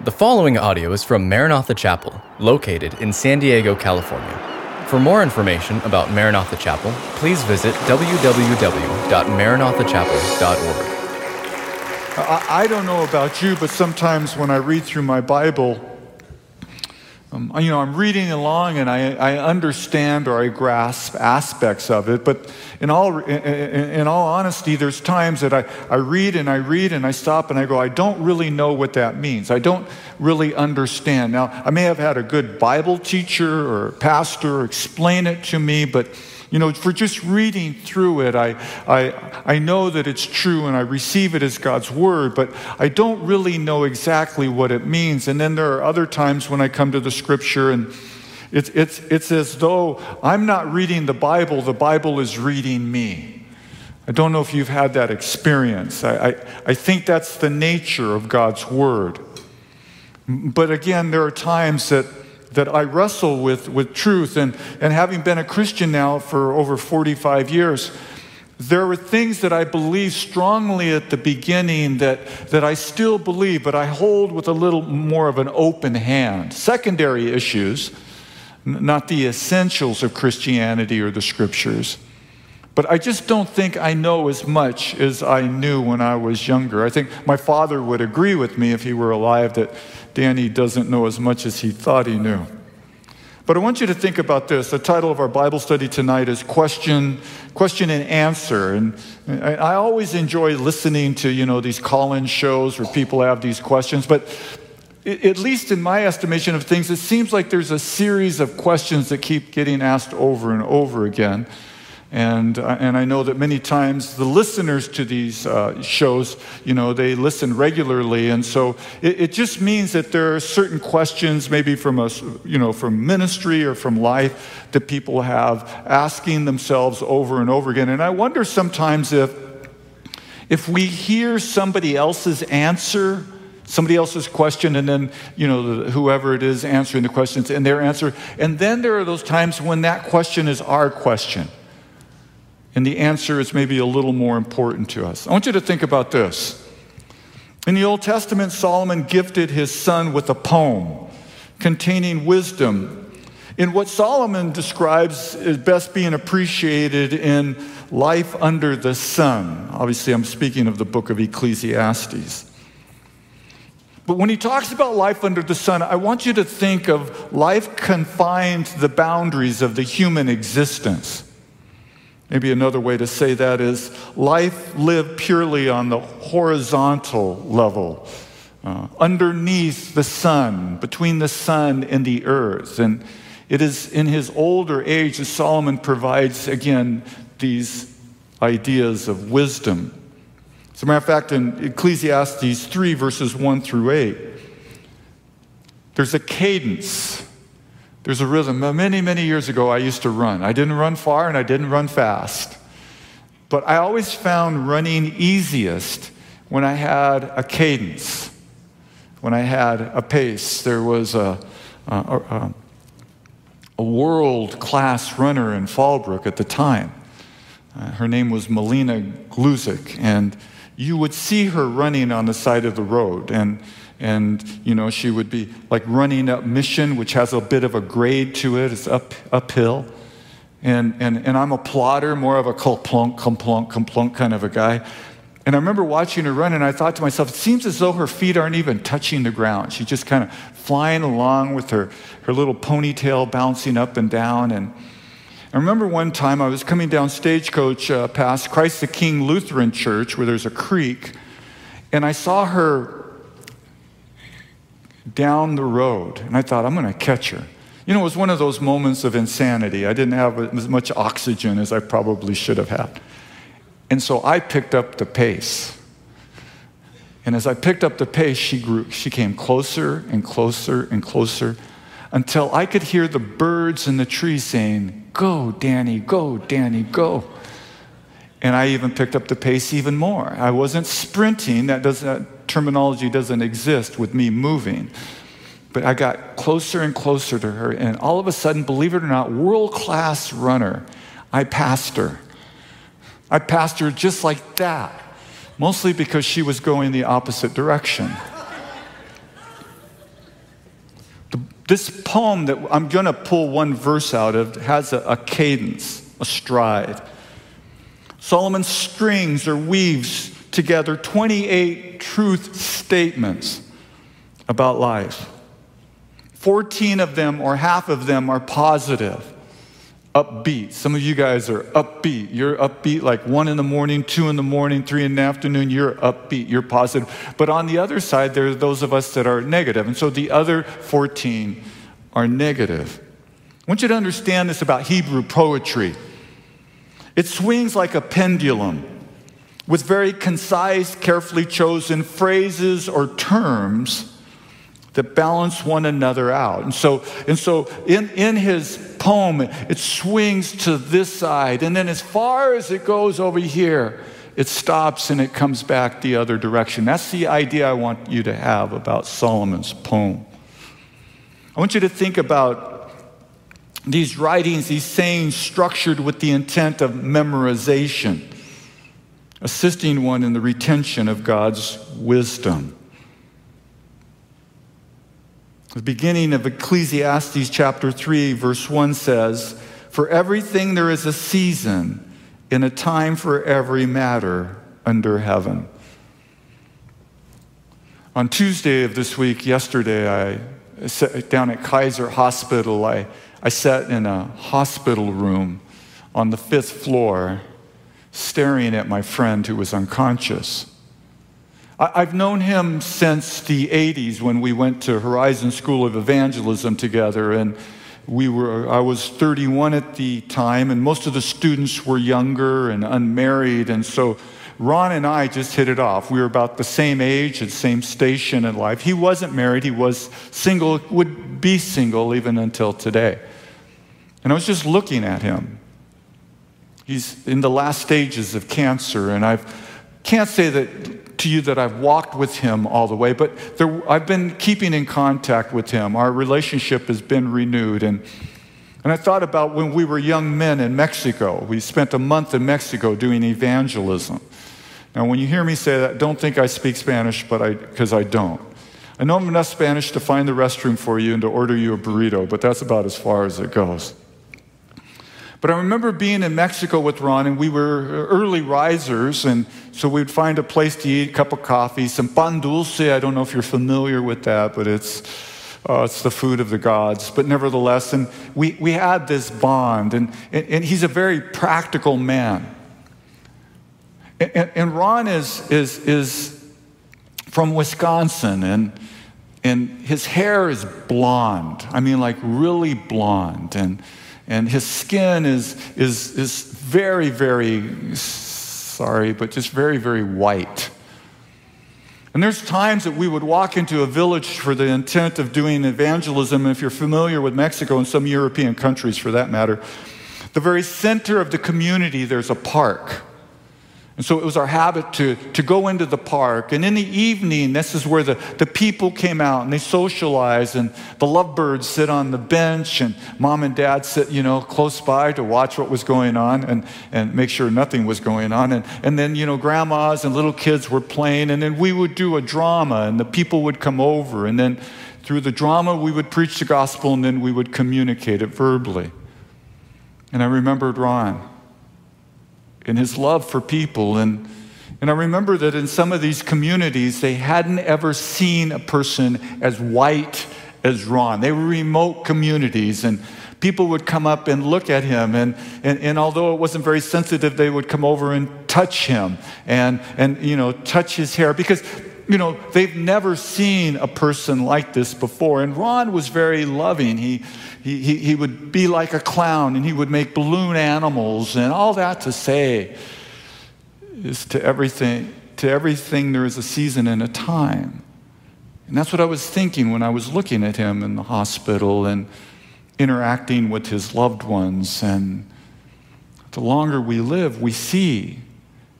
The following audio is from Maranatha Chapel, located in San Diego, California. For more information about Maranatha Chapel, please visit www.maranathachapel.org. I, don't know about you, but sometimes when I read through my Bible, um, you know, I'm reading along and I, I understand or I grasp aspects of it, but in all, in, in, all honesty, there's times that I, I read and I read and I stop and I go, I don't really know what that means. I don't really understand. Now, I may have had a good Bible teacher or pastor explain it to me, but you know, for just reading through it, I, I, I know that it's true and I receive it as God's word, but I don't really know exactly what it means. And then there are other times when I come to the scripture and it's, it's, it's as though I'm not reading the Bible, the Bible is reading me. I don't know if you've had that experience. I, I, I think that's the nature of God's word. But again, there are times that that I wrestle with, with truth. And, and having been a Christian now for over 45 years, there were things that I believed strongly at the beginning that, that I still believe, but I hold with a little more of an open hand. Secondary issues, not the essentials of Christianity or the scriptures. But I just don't think I know as much as I knew when I was younger. I think my father would agree with me if he were alive that Danny doesn't know as much as he thought he knew. But I want you to think about this. The title of our Bible study tonight is Question, Question and Answer. And I always enjoy listening to, you know, these call-in shows where people have these questions. But at least in my estimation of things, it seems like there's a series of questions that keep getting asked over and over again. And, and I know that many times the listeners to these uh, shows, you know, they listen regularly. And so it, it, just means that there are certain questions, maybe from us, you know, from ministry or from life, that people have asking themselves over and over again. And I wonder sometimes if, if we hear somebody else's answer, somebody else's question and then you know whoever it is answering the questions and their answer and then there are those times when that question is our question and the answer is maybe a little more important to us. I want you to think about this. In the Old Testament, Solomon gifted his son with a poem containing wisdom in what Solomon describes as best being appreciated in life under the sun. Obviously, I'm speaking of the book of Ecclesiastes. But when he talks about life under the sun, I want you to think of life confined to the boundaries of the human existence. Maybe another way to say that is life lived purely on the horizontal level, uh, underneath the sun, between the sun and the earth. And it is in his older age that Solomon provides, again, these ideas of wisdom. As a matter of fact, in Ecclesiastes 3, verses 1 through 8, there's a cadence there's a rhythm. Many, many years ago, I used to run. I didn't run far and I didn't run fast. But I always found running easiest when I had a cadence, when I had a pace. There was a, a, a, a world class runner in Fallbrook at the time. Uh, her name was Melina Gluzik, and you would see her running on the side of the road. And and you know she would be like running up mission which has a bit of a grade to it. It's up uphill. And and, and i'm a plotter more of a plunk plunk plunk kind of a guy. And i remember watching her run and i thought to myself it seems as though her feet aren't even touching the ground. She's just kind of flying along with her her little ponytail bouncing up and down. And I remember one time I was coming down Stagecoach uh, past Christ the King Lutheran Church, where there's a creek, and I saw her down the road. And I thought, I'm going to catch her. You know, it was one of those moments of insanity. I didn't have as much oxygen as I probably should have had. And so I picked up the pace. And as I picked up the pace, she grew, she came closer and closer and closer until I could hear the birds in the trees saying, Go, Danny, go, Danny, go. And I even picked up the pace even more. I wasn't sprinting, that, does, that terminology doesn't exist with me moving. But I got closer and closer to her, and all of a sudden, believe it or not, world class runner, I passed her. I passed her just like that, mostly because she was going the opposite direction. This poem that I'm going to pull one verse out of has a, a cadence, a stride. Solomon strings or weaves together 28 truth statements about life. 14 of them, or half of them, are positive, upbeat. Some of you guys are upbeat. You're upbeat like one in the morning, two in the morning, three in the afternoon. You're upbeat, you're positive. But on the other side, there are those of us that are negative. And so the other 14 are negative. I want you to understand this about Hebrew poetry it swings like a pendulum with very concise, carefully chosen phrases or terms that balance one another out. And so, and so in, in his poem, it swings to this side, and then as far as it goes over here, it stops and it comes back the other direction. That's the idea I want you to have about Solomon's poem. I want you to think about these writings, these sayings structured with the intent of memorization, assisting one in the retention of God's wisdom. The beginning of Ecclesiastes chapter 3, verse 1 says, For everything there is a season and a time for every matter under heaven. On Tuesday of this week, yesterday, I sat down at Kaiser Hospital. I, I sat in a hospital room on the fifth floor, staring at my friend who was unconscious. I've known him since the 80s when we went to Horizon School of Evangelism together. And we were, I was 31 at the time, and most of the students were younger and unmarried. And so Ron and I just hit it off. We were about the same age, and same station in life. He wasn't married, he was single, would be single even until today. And I was just looking at him. He's in the last stages of cancer, and I can't say that to you that I've walked with him all the way, but there, I've been keeping in contact with him. Our relationship has been renewed. And, and I thought about when we were young men in Mexico. We spent a month in Mexico doing evangelism. Now, when you hear me say that, don't think I speak Spanish, but I, because I don't. I know enough Spanish to find the restroom for you and to order you a burrito, but that's about as far as it goes. But I remember being in Mexico with Ron, and we were early risers, and so we'd find a place to eat, a cup of coffee, some pan dulce. I don't know if you're familiar with that, but it's, uh, it's the food of the gods. But nevertheless, and we, we had this bond, and, and, and he's a very practical man. And, and Ron is, is, is from Wisconsin, and, and his hair is blonde. I mean, like really blonde. And and his skin is, is, is very, very, sorry, but just very, very white. And there's times that we would walk into a village for the intent of doing evangelism. If you're familiar with Mexico and some European countries for that matter, the very center of the community, there's a park. And so it was our habit to, to go into the park. And in the evening, this is where the, the people came out and they socialize, and the lovebirds sit on the bench, and mom and dad sit, you know, close by to watch what was going on and, and make sure nothing was going on. And, and then, you know, grandmas and little kids were playing, and then we would do a drama, and the people would come over. And then through the drama, we would preach the gospel, and then we would communicate it verbally. And I remembered Ron and his love for people. And, and I remember that in some of these communities, they hadn't ever seen a person as white as Ron. They were remote communities, and people would come up and look at him. And, and, and although it wasn't very sensitive, they would come over and touch him and, and you know, touch his hair because you know, they've never seen a person like this before. And Ron was very loving. He, he, he, he would be like a clown and he would make balloon animals and all that to say is to everything, to everything there is a season and a time. And that's what I was thinking when I was looking at him in the hospital and interacting with his loved ones. And the longer we live, we see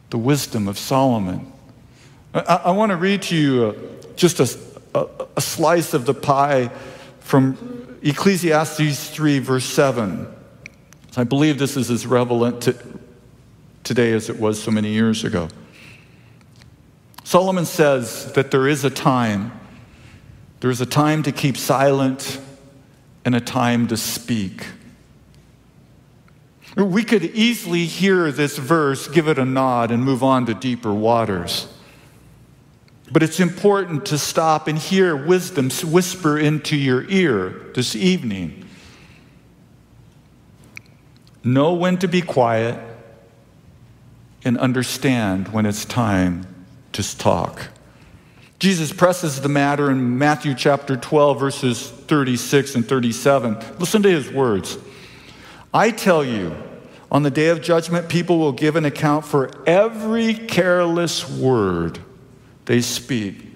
the wisdom of Solomon. I, I want to read to you just a, a, a slice of the pie from Ecclesiastes 3, verse 7. I believe this is as relevant to today as it was so many years ago. Solomon says that there is a time There's a time to keep silent and a time to speak. We could easily hear this verse, give it a nod, and move on to deeper waters. But it's important to stop and hear wisdom whisper into your ear this evening. Know when to be quiet and understand when it's time to talk. Jesus presses the matter in Matthew chapter 12, verses 36 and 37. Listen to his words. I tell you, on the day of judgment, people will give an account for every careless word they speak.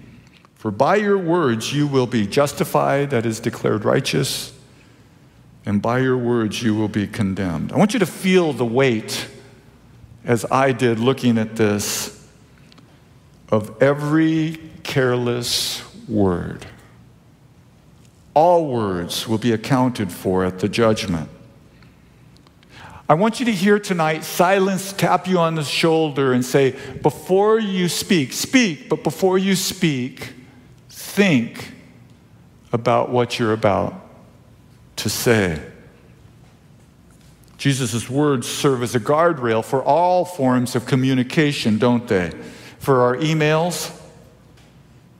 For by your words you will be justified, that is, declared righteous, and by your words you will be condemned. I want you to feel the weight, as I did looking at this, of every careless word. All words will be accounted for at the judgment. I want you to hear tonight silence tap you on the shoulder and say, Before you speak, speak, but before you speak, think about what you're about to say. Jesus' words serve as a guardrail for all forms of communication, don't they? For our emails,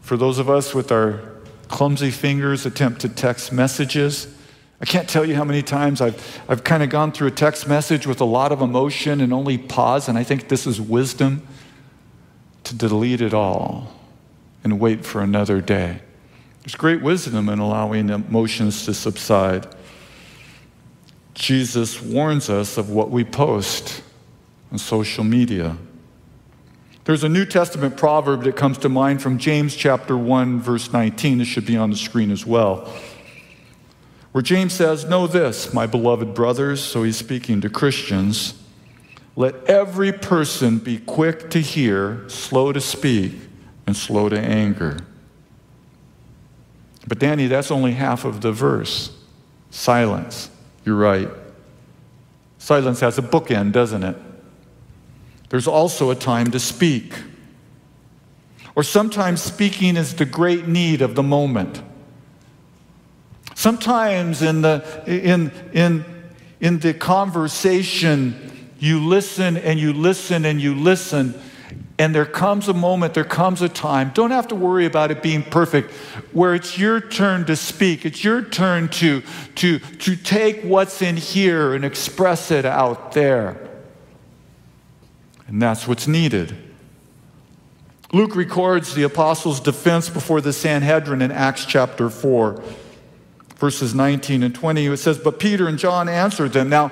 for those of us with our clumsy fingers attempt to text messages, I can't tell you how many times I've, I've kind of gone through a text message with a lot of emotion and only pause, and I think this is wisdom to delete it all and wait for another day. There's great wisdom in allowing emotions to subside. Jesus warns us of what we post on social media. There's a New Testament proverb that comes to mind from James chapter 1 verse 19. It should be on the screen as well where James says, Know this, my beloved brothers, so he's speaking to Christians. Let every person be quick to hear, slow to speak, and slow to anger. But, Danny, that's only half of the verse. Silence. You're right. Silence has a bookend, doesn't it? There's also a time to speak. Or sometimes speaking is the great need of the moment. Sometimes in the, in, in, in the conversation, you listen and you listen and you listen, and there comes a moment, there comes a time, don't have to worry about it being perfect, where it's your turn to speak. It's your turn to, to, to take what's in here and express it out there. And that's what's needed. Luke records the apostles' defense before the Sanhedrin in Acts chapter 4 verses 19 and 20. It says, But Peter and John answered them. Now,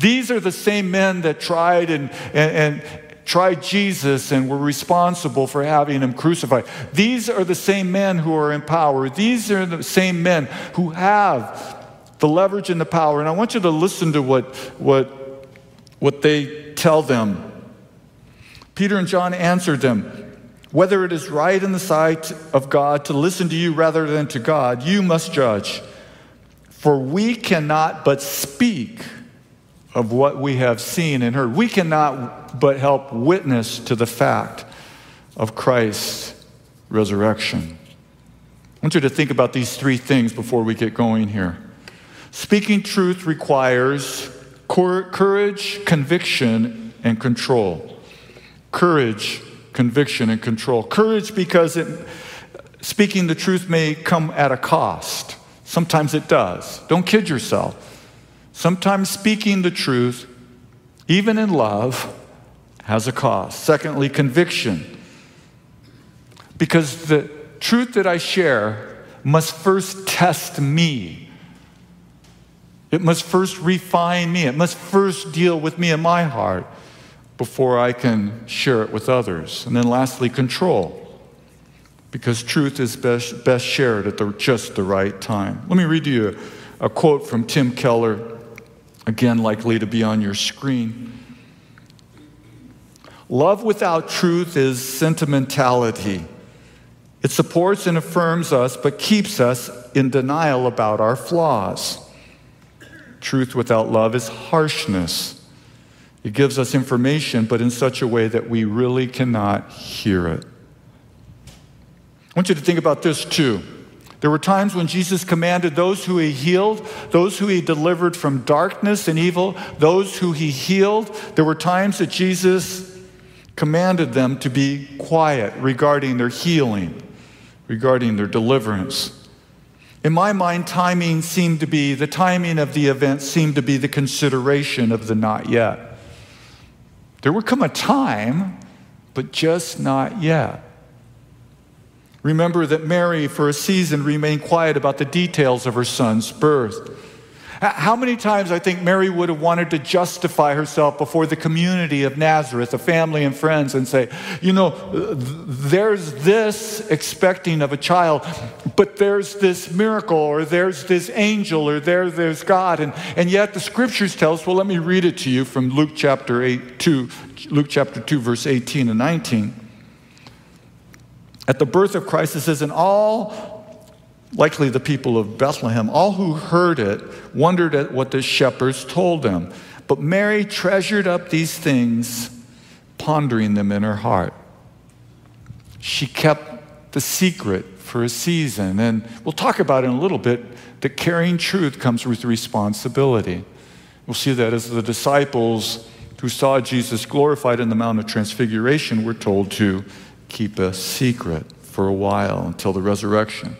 these are the same men that tried and, and, and tried Jesus and were responsible for having him crucified. These are the same men who are in power. These are the same men who have the leverage and the power. And I want you to listen to what, what, what they tell them. Peter and John answered them. Whether it is right in the sight of God to listen to you rather than to God, you must judge. For we cannot but speak of what we have seen and heard. We cannot but help witness to the fact of Christ's resurrection. I want you to think about these three things before we get going here. Speaking truth requires courage, conviction, and control. Courage, conviction, and control. Courage because it, speaking the truth may come at a cost. Sometimes it does. Don't kid yourself. Sometimes speaking the truth, even in love, has a cost. Secondly, conviction. Because the truth that I share must first test me. It must first refine me. It must first deal with me in my heart before I can share it with others. And then lastly, control because truth is best, best shared at the, just the right time. Let me read you a, a quote from Tim Keller, again, likely to be on your screen. Love without truth is sentimentality. It supports and affirms us, but keeps us in denial about our flaws. Truth without love is harshness. It gives us information, but in such a way that we really cannot hear it. I want you to think about this too. There were times when Jesus commanded those who he healed, those who he delivered from darkness and evil, those who he healed. There were times that Jesus commanded them to be quiet regarding their healing, regarding their deliverance. In my mind, timing seemed to be, the timing of the event seemed to be the consideration of the not yet. There would come a time, but just not yet. Remember that Mary, for a season, remained quiet about the details of her son's birth. How many times I think Mary would have wanted to justify herself before the community of Nazareth, the family and friends, and say, you know, there's this expecting of a child, but there's this miracle, or there's this angel, or there, there's God. And, and yet the scriptures tell us, well, let me read it to you from Luke chapter 8, 2, Luke chapter 2, verse 18 and 19. At the birth of Christ, it says, and all likely the people of Bethlehem, all who heard it wondered at what the shepherds told them. But Mary treasured up these things, pondering them in her heart. She kept the secret for a season. And we'll talk about it in a little bit that carrying truth comes with responsibility. We'll see that as the disciples who saw Jesus glorified in the Mount of Transfiguration were told to keep a secret for a while until the resurrection.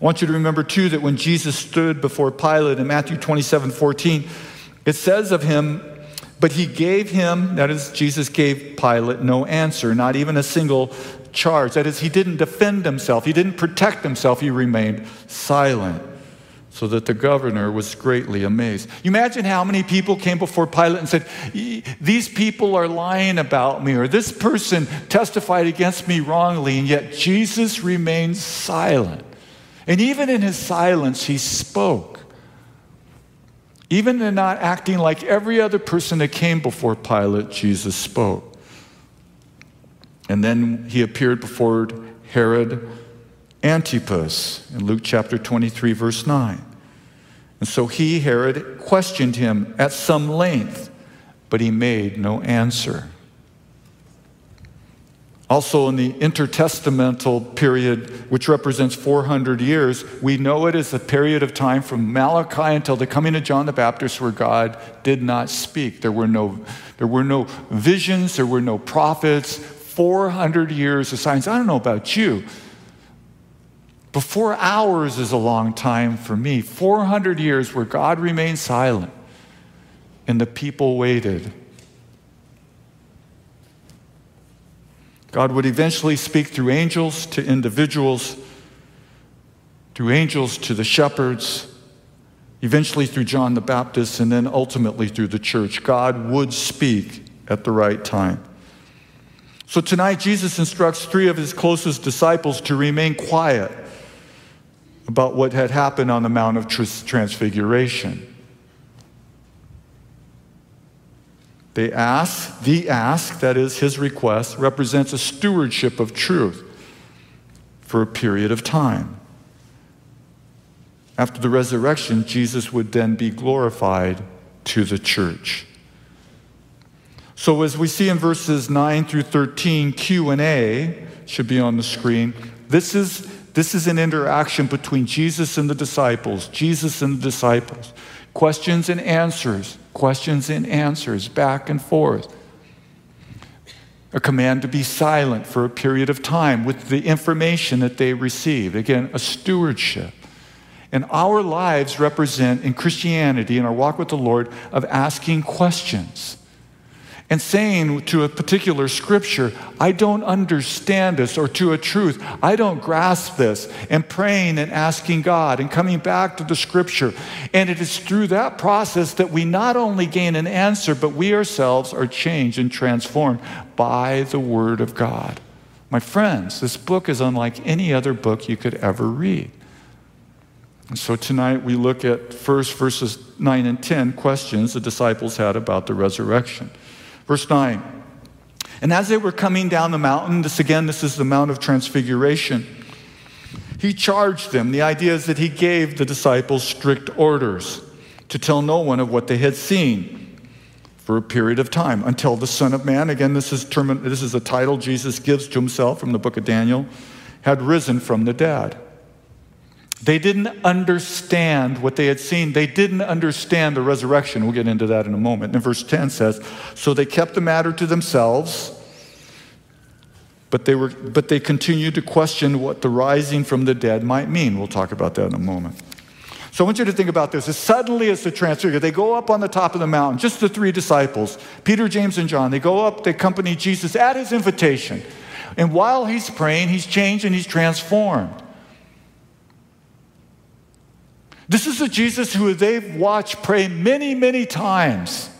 I want you to remember, too, that when Jesus stood before Pilate in Matthew 27 14, it says of him, but he gave him, that is, Jesus gave Pilate no answer, not even a single charge. That is, he didn't defend himself, he didn't protect himself, he remained silent. So that the governor was greatly amazed. You imagine how many people came before Pilate and said, These people are lying about me, or this person testified against me wrongly, and yet Jesus remained silent. And even in his silence, he spoke. Even in not acting like every other person that came before Pilate, Jesus spoke. And then he appeared before Herod Antipas in Luke chapter 23, verse 9. And so he, Herod, questioned him at some length, but he made no answer. Also, in the intertestamental period, which represents 400 years, we know it as a period of time from Malachi until the coming of John the Baptist where God did not speak. There were no, there were no visions, there were no prophets, 400 years of silence. I don't know about you, but four hours is a long time for me. 400 years where God remained silent and the people waited. God would eventually speak through angels to individuals, through angels to the shepherds, eventually through John the Baptist, and then ultimately through the church. God would speak at the right time. So tonight, Jesus instructs three of his closest disciples to remain quiet about what had happened on the Mount of Transfiguration. They ask, the ask, that is his request, represents a stewardship of truth for a period of time. After the resurrection, Jesus would then be glorified to the church. So as we see in verses 9 through 13, Q&A should be on the screen. This is this is an interaction between Jesus and the disciples, Jesus and the disciples. Questions and answers questions and answers back and forth. A command to be silent for a period of time with the information that they receive. Again, a stewardship. And our lives represent in Christianity, in our walk with the Lord, of asking questions and saying to a particular scripture, I don't understand this, or to a truth, I don't grasp this, and praying and asking God and coming back to the scripture. And it is through that process that we not only gain an answer, but we ourselves are changed and transformed by the Word of God. My friends, this book is unlike any other book you could ever read. And so tonight we look at first verses 9 and 10 questions the disciples had about the resurrection. Verse 9. And as they were coming down the mountain, this again, this is the Mount of Transfiguration, he charged them. The idea is that he gave the disciples strict orders to tell no one of what they had seen for a period of time until the Son of Man, again, this is, term, this is a title Jesus gives to himself from the book of Daniel, had risen from the dead. They didn't understand what they had seen. They didn't understand the resurrection. We'll get into that in a moment. And verse 10 says, So they kept the matter to themselves, but they, were, but they continued to question what the rising from the dead might mean. We'll talk about that in a moment. So I want you to think about this. As suddenly as the transfigure, they go up on the top of the mountain, just the three disciples, Peter, James, and John. They go up, they accompany Jesus at his invitation. And while he's praying, he's changed and he's transformed. This is a Jesus who they've watched pray many, many times.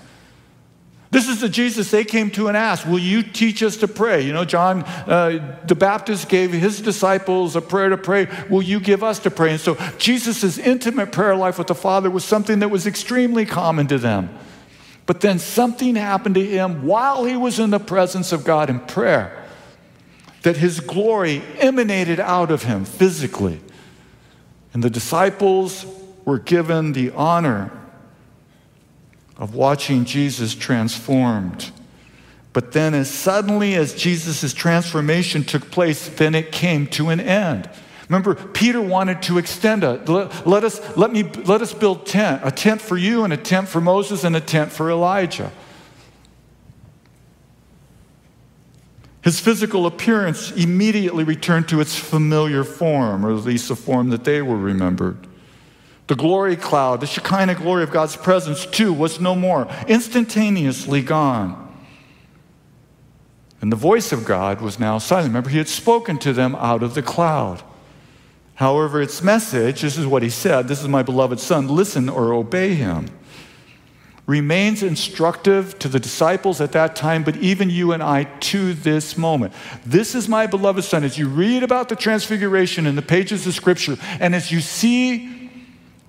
This is the Jesus they came to and asked, Will you teach us to pray? You know, John uh, the Baptist gave his disciples a prayer to pray. Will you give us to pray? And so Jesus' intimate prayer life with the Father was something that was extremely common to them. But then something happened to him while he was in the presence of God in prayer that his glory emanated out of him physically. And the disciples were given the honor of watching Jesus transformed. But then, as suddenly as Jesus' transformation took place, then it came to an end. Remember, Peter wanted to extend it. Let, let, us, let, me, let us build tent, a tent for you, and a tent for Moses, and a tent for Elijah. His physical appearance immediately returned to its familiar form, or at least the form that they were remembered. The glory cloud, the Shekinah glory of God's presence, too, was no more, instantaneously gone. And the voice of God was now silent. Remember, he had spoken to them out of the cloud. However, its message, this is what he said This is my beloved Son, listen or obey him, remains instructive to the disciples at that time, but even you and I to this moment. This is my beloved Son. As you read about the transfiguration in the pages of Scripture, and as you see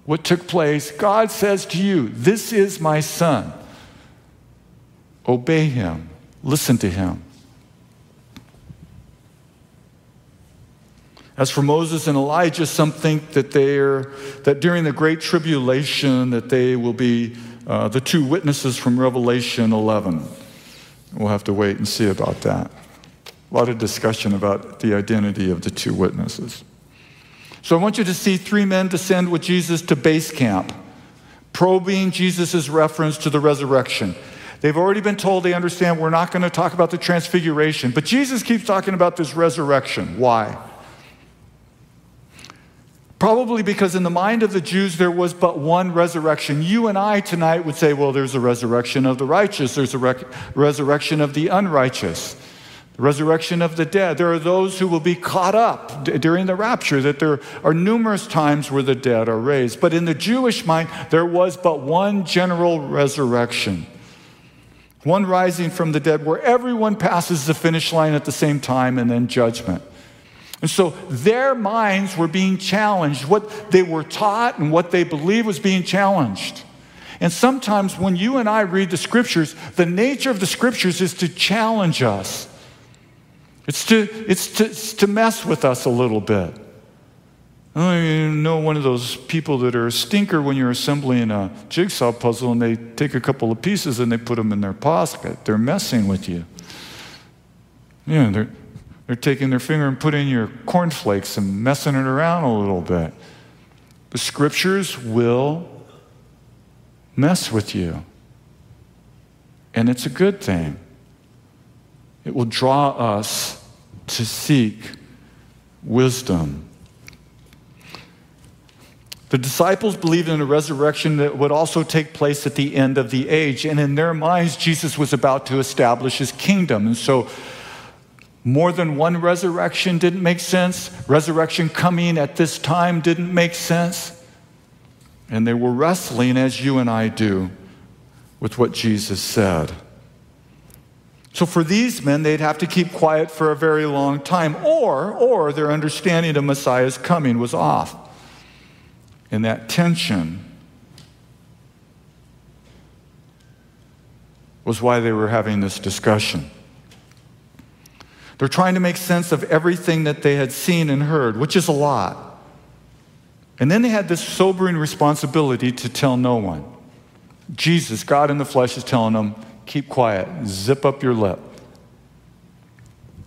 what took place, God says to you, This is my son. Obey him, listen to him. As for Moses and Elijah, some think that they are that during the great tribulation that they will be uh, the two witnesses from Revelation 11. We'll have to wait and see about that. A lot of discussion about the identity of the two witnesses. So I want you to see three men descend with Jesus to base camp, probing Jesus' reference to the resurrection. They've already been told they understand we're not going to talk about the transfiguration, but Jesus keeps talking about this resurrection. Why? Probably because in the mind of the Jews there was but one resurrection. You and I tonight would say, well, there's a resurrection of the righteous, there's a rec- resurrection of the unrighteous the resurrection of the dead. There are those who will be caught up d- during the rapture, that there are numerous times where the dead are raised. But in the Jewish mind, there was but one general resurrection, one rising from the dead, where everyone passes the finish line at the same time and then judgment. And so their minds were being challenged. What they were taught and what they believed was being challenged. And sometimes when you and I read the scriptures, the nature of the scriptures is to challenge us. It's to, it's to, it's to mess with us a little bit. I know one of those people that are a stinker when you're assembling a jigsaw puzzle and they take a couple of pieces and they put them in their pocket. They're messing with you. Yeah, they're, they're taking their finger and putting your cornflakes and messing it around a little bit. The scriptures will mess with you. And it's a good thing. It will draw us to seek wisdom. The disciples believed in a resurrection that would also take place at the end of the age. And in their minds, Jesus was about to establish his kingdom. And so, more than one resurrection didn't make sense. Resurrection coming at this time didn't make sense. And they were wrestling, as you and I do, with what Jesus said. So for these men, they'd have to keep quiet for a very long time, or, or their understanding of Messiah's coming was off. And that tension was why they were having this discussion. They're trying to make sense of everything that they had seen and heard, which is a lot. And then they had this sobering responsibility to tell no one. Jesus, God in the flesh, is telling them, keep quiet, zip up your lip.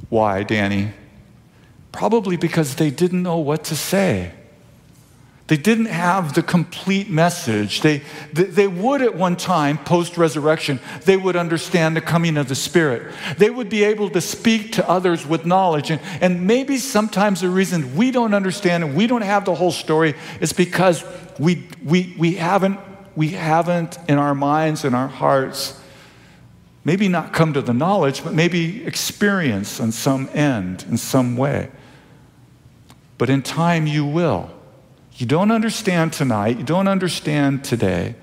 Why, Danny? Probably because they didn't know what to say. They didn't have the complete message. They, they would, at one time, post resurrection, they would understand the coming of the Spirit. They would be able to speak to others with knowledge. And, and maybe sometimes the reason we don't understand and we don't have the whole story is because we, we, we, haven't, we haven't, in our minds and our hearts, maybe not come to the knowledge, but maybe experience on some end, in some way. But in time, you will. You don't understand tonight, you don't understand today,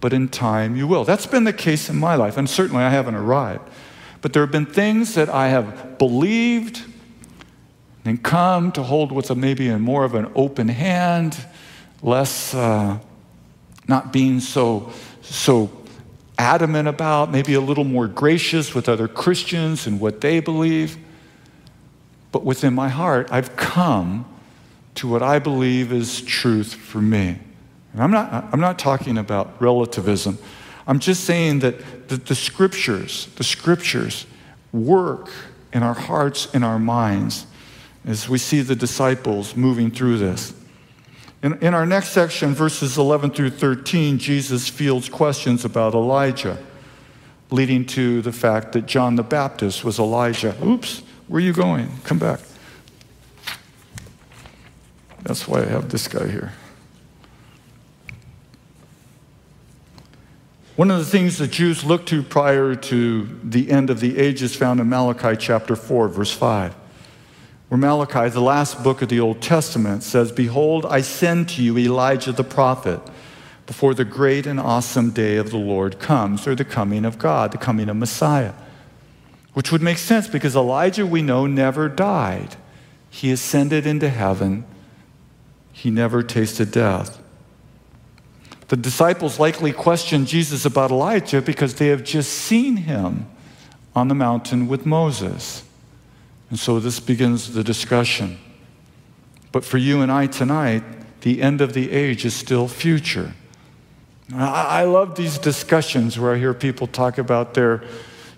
but in time you will. That's been the case in my life, and certainly I haven't arrived. But there have been things that I have believed and come to hold with a, maybe a more of an open hand, less uh, not being so so adamant about, maybe a little more gracious with other Christians and what they believe. But within my heart, I've come to what I believe is truth for me. And I'm not, I'm not talking about relativism. I'm just saying that the, the scriptures, the scriptures work in our hearts and our minds as we see the disciples moving through this. In, in our next section, verses 11 through 13, Jesus fields questions about Elijah, leading to the fact that John the Baptist was Elijah. Oops, where are you going? Come back. That's why I have this guy here. One of the things the Jews looked to prior to the end of the age is found in Malachi chapter 4, verse 5, where Malachi, the last book of the Old Testament, says, Behold, I send to you Elijah the prophet before the great and awesome day of the Lord comes, or the coming of God, the coming of Messiah. Which would make sense because Elijah, we know, never died. He ascended into heaven he never tasted death. The disciples likely questioned Jesus about Elijah because they have just seen him on the mountain with Moses. And so this begins the discussion. But for you and I tonight, the end of the age is still future. I, love these discussions where I hear people talk about their,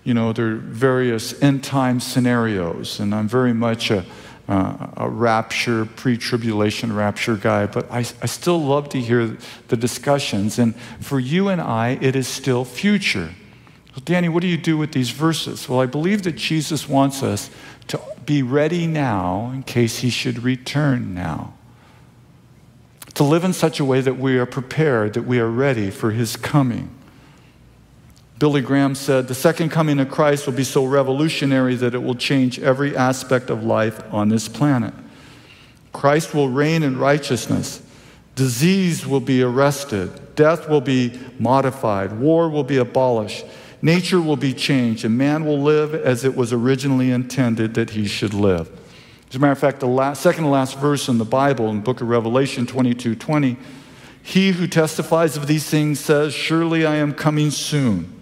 you know, their various end time scenarios, and I'm very much a, uh, a rapture, pre tribulation rapture guy, but I, I still love to hear the discussions. And for you and I, it is still future. Well, Danny, what do you do with these verses? Well, I believe that Jesus wants us to be ready now in case he should return now. To live in such a way that we are prepared, that we are ready for his coming. Billy Graham said, The second coming of Christ will be so revolutionary that it will change every aspect of life on this planet. Christ will reign in righteousness. Disease will be arrested. Death will be modified. War will be abolished. Nature will be changed. And man will live as it was originally intended that he should live. As a matter of fact, the last, second to last verse in the Bible, in the book of Revelation 22 20, he who testifies of these things says, Surely I am coming soon.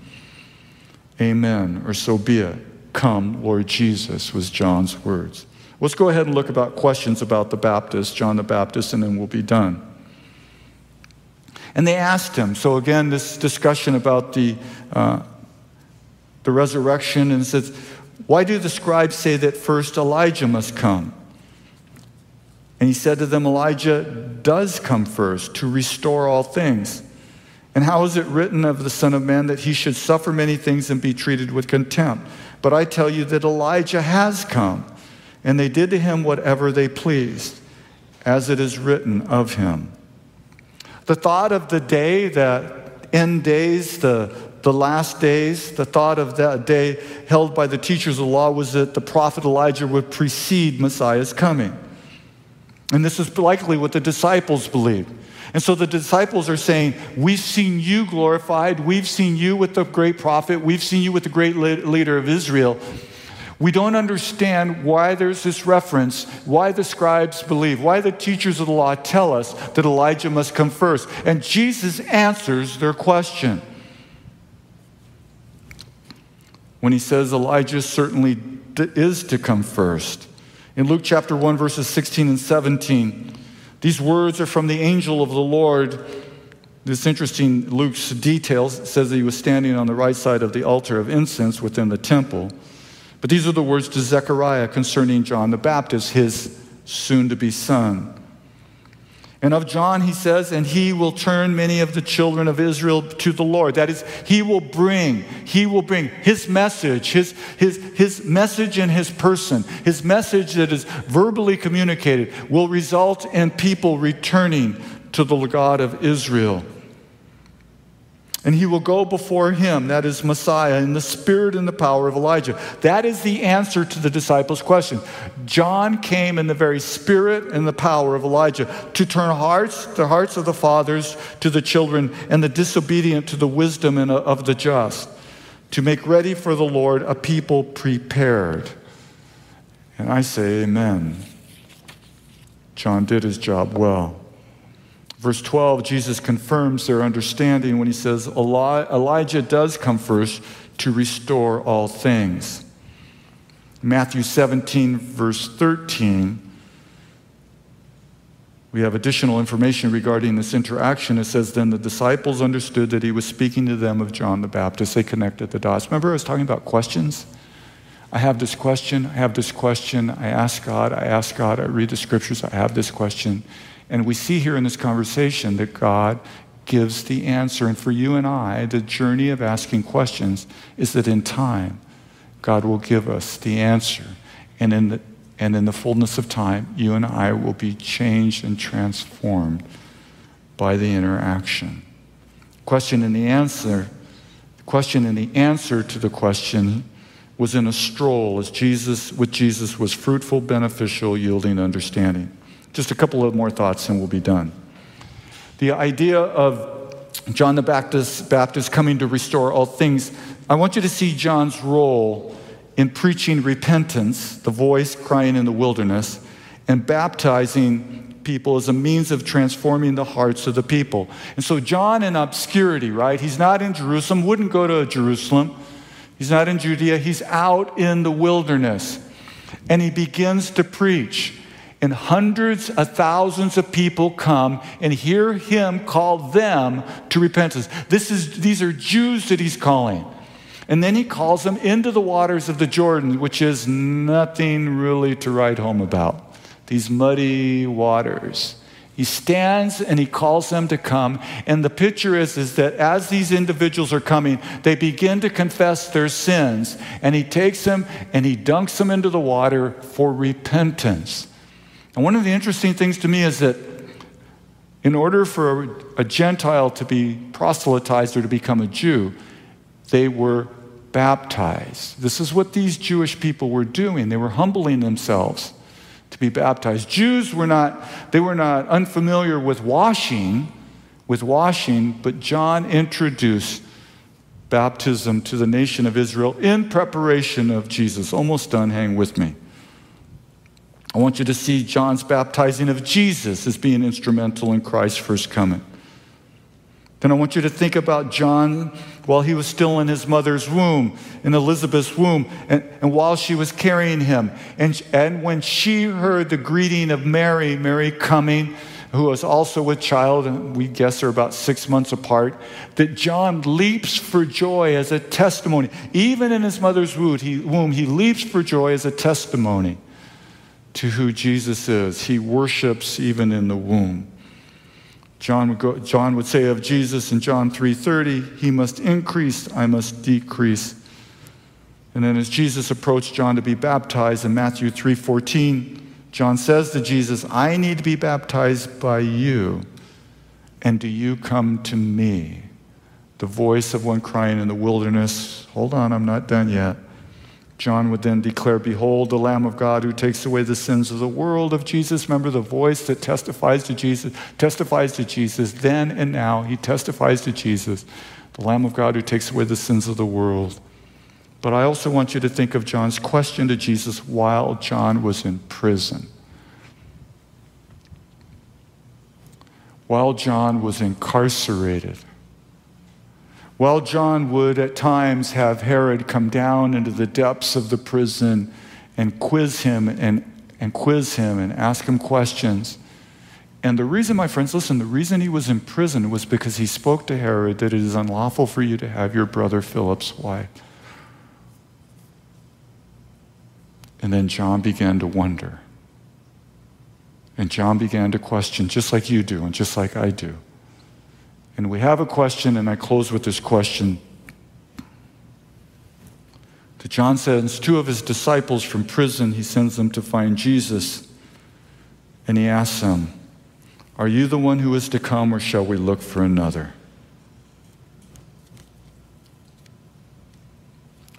Amen, or so be it. Come, Lord Jesus, was John's words. Let's go ahead and look about questions about the Baptist, John the Baptist, and then we'll be done. And they asked him. So again, this discussion about the uh, the resurrection, and says, "Why do the scribes say that first Elijah must come?" And he said to them, Elijah does come first to restore all things. And how is it written of the Son of Man that he should suffer many things and be treated with contempt? But I tell you that Elijah has come, and they did to him whatever they pleased, as it is written of him. The thought of the day that end days, the, the last days, the thought of that day held by the teachers of the law was that the prophet Elijah would precede Messiah's coming. And this is likely what the disciples believed. And so the disciples are saying, We've seen you glorified. We've seen you with the great prophet. We've seen you with the great leader of Israel. We don't understand why there's this reference, why the scribes believe, why the teachers of the law tell us that Elijah must come first. And Jesus answers their question. When he says Elijah certainly is to come first. In Luke chapter 1, verses 16 and 17, these words are from the angel of the Lord. This interesting Luke's details says that he was standing on the right side of the altar of incense within the temple. But these are the words to Zechariah concerning John the Baptist, his soon to be son. And of John, he says, and he will turn many of the children of Israel to the Lord. That is, he will bring, he will bring his message, his, his, his message in his person, his message that is verbally communicated will result in people returning to the God of Israel and he will go before him, that is Messiah, in the spirit and the power of Elijah. That is the answer to the disciples' question. John came in the very spirit and the power of Elijah to turn hearts, the hearts of the fathers to the children, and the disobedient to the wisdom uh, of the just, to make ready for the Lord a people prepared. And I say, Amen. John did his job well. Verse 12, Jesus confirms their understanding when he says, Elijah does come first to restore all things. Matthew 17, verse 13, we have additional information regarding this interaction. It says, Then the disciples understood that he was speaking to them of John the Baptist. They connected the dots. Remember, I was talking about questions? I have this question, I have this question, I ask God, I ask God, I read the scriptures, I have this question. And we see here in this conversation that God gives the answer. And for you and I, the journey of asking questions is that in time, God will give us the answer. And in the, and in the fullness of time, you and I will be changed and transformed by the interaction. Question and the answer. The question and the answer to the question was in a stroll as Jesus with Jesus was fruitful, beneficial, yielding understanding. Just a couple of more thoughts and we'll be done. The idea of John the Baptist, Baptist coming to restore all things, I want you to see John's role in preaching repentance, the voice crying in the wilderness, and baptizing people as a means of transforming the hearts of the people. And so, John in obscurity, right? He's not in Jerusalem, wouldn't go to Jerusalem. He's not in Judea, he's out in the wilderness. And he begins to preach and hundreds of thousands of people come and hear him call them to repentance. This is, these are Jews that he's calling. And then he calls them into the waters of the Jordan, which is nothing really to write home about. These muddy waters. He stands and he calls them to come. And the picture is, is that as these individuals are coming, they begin to confess their sins. And he takes them and he dunks them into the water for repentance. And one of the interesting things to me is that in order for a, Gentile to be proselytized or to become a Jew, they were baptized. This is what these Jewish people were doing. They were humbling themselves to be baptized. Jews were not, they were not unfamiliar with washing, with washing, but John introduced baptism to the nation of Israel in preparation of Jesus. Almost done, hang with me. I want you to see John's baptizing of Jesus as being instrumental in Christ's first coming. Then I want you to think about John while he was still in his mother's womb, in Elizabeth's womb, and, and while she was carrying him. And, and when she heard the greeting of Mary, Mary coming, who was also with child, and we guess they're about six months apart, that John leaps for joy as a testimony. Even in his mother's womb, he, womb, he leaps for joy as a testimony to who Jesus is. He worships even in the womb. John would, go, John would say of Jesus in John 3:30, he must increase, I must decrease. And then as Jesus approached John to be baptized in Matthew 3:14, John says to Jesus, I need to be baptized by you, and do you come to me? The voice of one crying in the wilderness, hold on, I'm not done yet. John would then declare, Behold, the Lamb of God who takes away the sins of the world of Jesus. Remember the voice that testifies to Jesus, testifies to Jesus then and now. He testifies to Jesus, the Lamb of God who takes away the sins of the world. But I also want you to think of John's question to Jesus while John was in prison. While John was incarcerated. While John would at times have Herod come down into the depths of the prison and quiz him and, and quiz him and ask him questions. And the reason, my friends, listen, the reason he was in prison was because he spoke to Herod that it is unlawful for you to have your brother Philip's wife. And then John began to wonder. And John began to question, just like you do, and just like I do. And we have a question, and I close with this question. That John sends two of his disciples from prison, he sends them to find Jesus. And he asks them, Are you the one who is to come, or shall we look for another?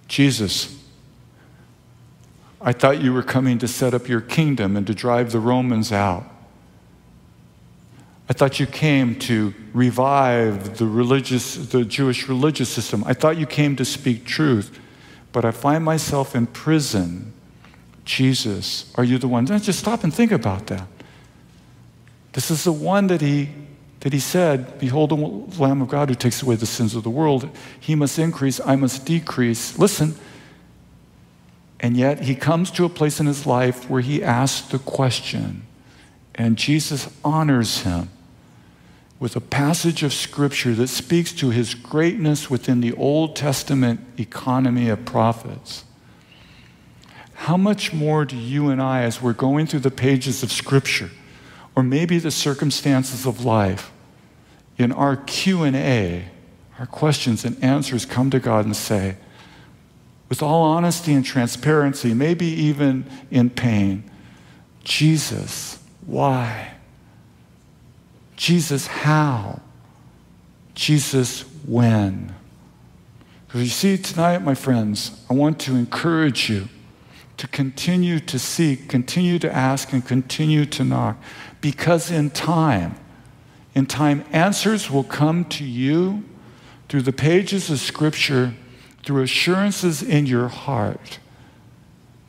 Jesus, I thought you were coming to set up your kingdom and to drive the Romans out. I thought you came to revive the religious, the Jewish religious system. I thought you came to speak truth. But I find myself in prison. Jesus, are you the one? Just stop and think about that. This is the one that he that he said, Behold the Lamb of God who takes away the sins of the world. He must increase, I must decrease. Listen, and yet he comes to a place in his life where he asks the question, and Jesus honors him with a passage of scripture that speaks to his greatness within the Old Testament economy of prophets. How much more do you and I, as we're going through the pages of scripture, or maybe the circumstances of life, in our Q&A, our questions and answers come to God and say, with all honesty and transparency, maybe even in pain, Jesus, why? Jesus, how? Jesus, when? Because you see, tonight, my friends, I want to encourage you to continue to seek, continue to ask, and continue to knock. Because in time, in time, answers will come to you through the pages of Scripture through assurances in your heart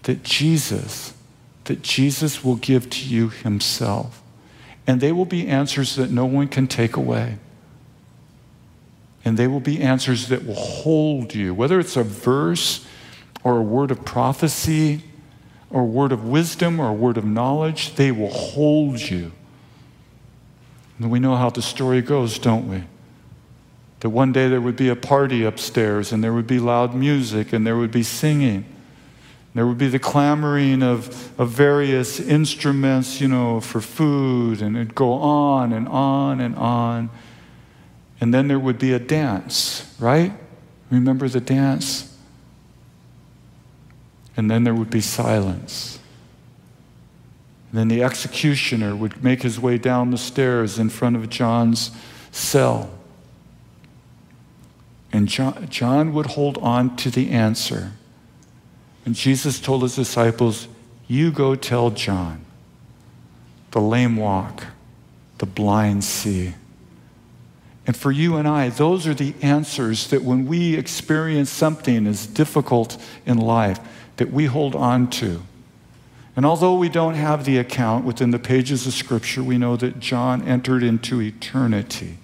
that Jesus, that Jesus will give to you himself. And they will be answers that no one can take away. And they will be answers that will hold you, whether it's a verse or a word of prophecy or a word of wisdom or a word of knowledge, they will hold you. And we know how the story goes, don't we? That one day there would be a party upstairs and there would be loud music and there would be singing. There would be the clamoring of, of various instruments, you know, for food, and it'd go on and on and on. And then there would be a dance, right? Remember the dance? And then there would be silence. And then the executioner would make his way down the stairs in front of John's cell. And John, John would hold on to the answer. And Jesus told his disciples, You go tell John, the lame walk, the blind see. And for you and I, those are the answers that when we experience something as difficult in life, that we hold on to. And although we don't have the account within the pages of Scripture, we know that John entered into eternity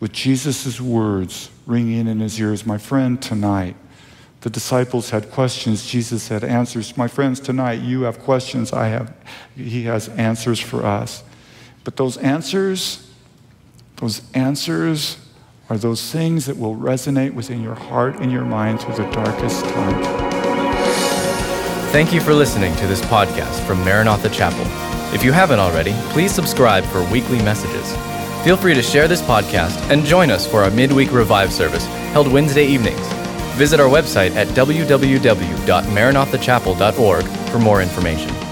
with Jesus' words ringing in his ears. My friend, tonight, the disciples had questions, Jesus had answers. My friends, tonight, you have questions, I have, he has answers for us. But those answers, those answers are those things that will resonate within your heart and your mind through the darkest time. Thank you for listening to this podcast from Maranatha Chapel. If you haven't already, please subscribe for weekly messages. Feel free to share this podcast and join us for our midweek revive service held Wednesday evenings. Visit our website at www.maranathachapel.org for more information.